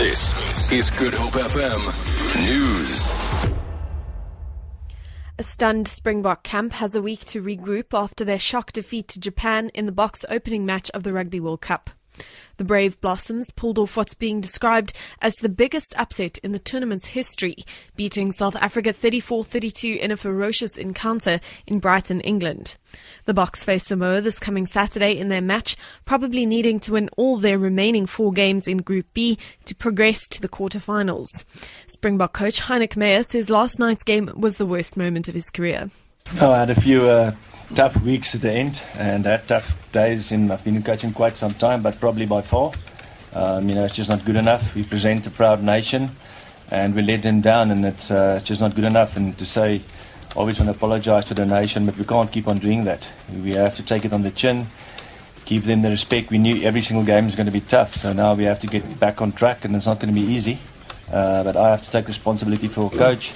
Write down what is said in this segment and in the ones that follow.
This is Good Hope FM News. A stunned Springbok camp has a week to regroup after their shock defeat to Japan in the Boks' opening match of the Rugby World Cup. The Brave Blossoms pulled off what's being described as the biggest upset in the tournament's history, beating South Africa 34-32 in a ferocious encounter in Brighton, England. The Boks face Samoa this coming Saturday in their match, probably needing to win all their remaining four games in Group B to progress to the quarterfinals. Springbok coach Heyneke Meyer says last night's game was the worst moment of his career. Oh, I had a few uh, tough weeks at the end, and had tough days. In I've been coaching quite some time, but probably by far, um, you know, it's just not good enough. We present a proud nation, and we let them down, and it's uh, just not good enough. And to say, always want to apologise to the nation, but we can't keep on doing that. We have to take it on the chin. Give them the respect. We knew every single game is going to be tough, so now we have to get back on track, and it's not going to be easy. Uh, but I have to take responsibility for a coach.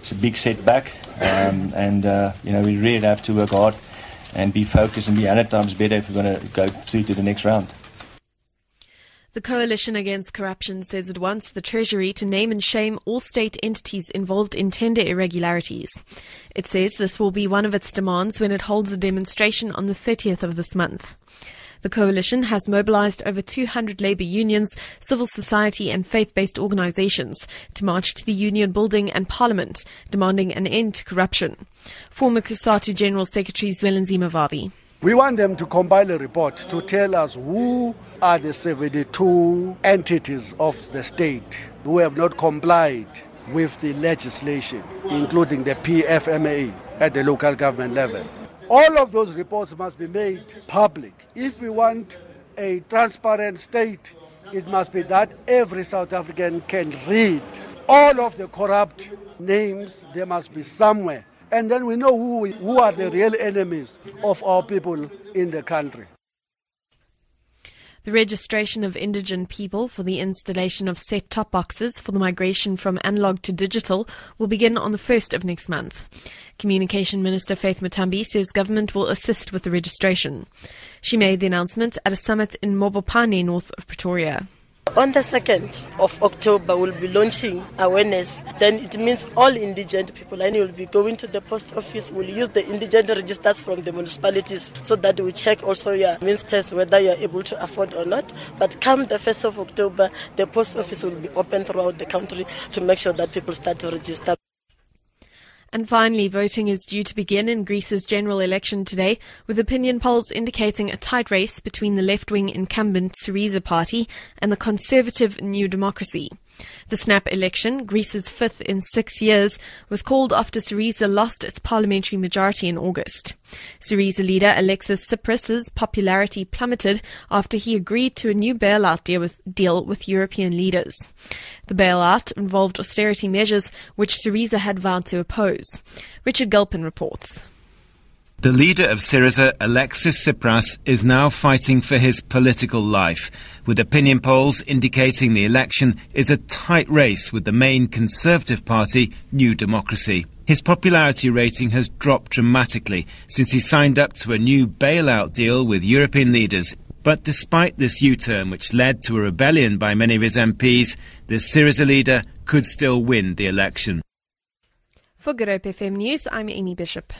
It's a big setback, um, and uh, you know we really have to work hard and be focused and be hundred times better if we're going to go through to the next round. The Coalition Against Corruption says it wants the Treasury to name and shame all state entities involved in tender irregularities. It says this will be one of its demands when it holds a demonstration on the 30th of this month. The coalition has mobilized over 200 labor unions, civil society and faith-based organizations to march to the union building and parliament, demanding an end to corruption. Former COSATU General Secretary Zwelinzima Vavi. We want them to compile a report to tell us who are the 72 entities of the state who have not complied with the legislation, including the PFMA at the local government level. All of those reports must be made public. If we want a transparent state, it must be that every South African can read all of the corrupt names. They must be somewhere. And then we know who, who are the real enemies of our people in the country. The registration of indigent people for the installation of set top boxes for the migration from analog to digital will begin on the 1st of next month. Communication Minister Faith Muthambi says government will assist with the registration. She made the announcement at a summit in Mabopane, north of Pretoria. On the 2nd of October, we'll be launching awareness. Then it means all indigent people, and you'll be going to the post office. We'll use the indigent registers from the municipalities so that we check also your means test whether you're able to afford or not. But come the 1st of October, the post office will be open throughout the country to make sure that people start to register. And finally, voting is due to begin in Greece's general election today, with opinion polls indicating a tight race between the left-wing incumbent Syriza party and the conservative New Democracy. The snap election, Greece's fifth in six years, was called after Syriza lost its parliamentary majority in August. Syriza leader Alexis Tsipras's popularity plummeted after he agreed to a new bailout deal with, deal with European leaders. The bailout involved austerity measures which Syriza had vowed to oppose. Richard Galpin reports. The leader of Syriza, Alexis Tsipras, is now fighting for his political life, with opinion polls indicating the election is a tight race with the main Conservative Party, New Democracy. His popularity rating has dropped dramatically since he signed up to a new bailout deal with European leaders. But despite this U turn, which led to a rebellion by many of his MPs, the Syriza leader could still win the election. For Good Hope FM News, I'm Amy Bishop.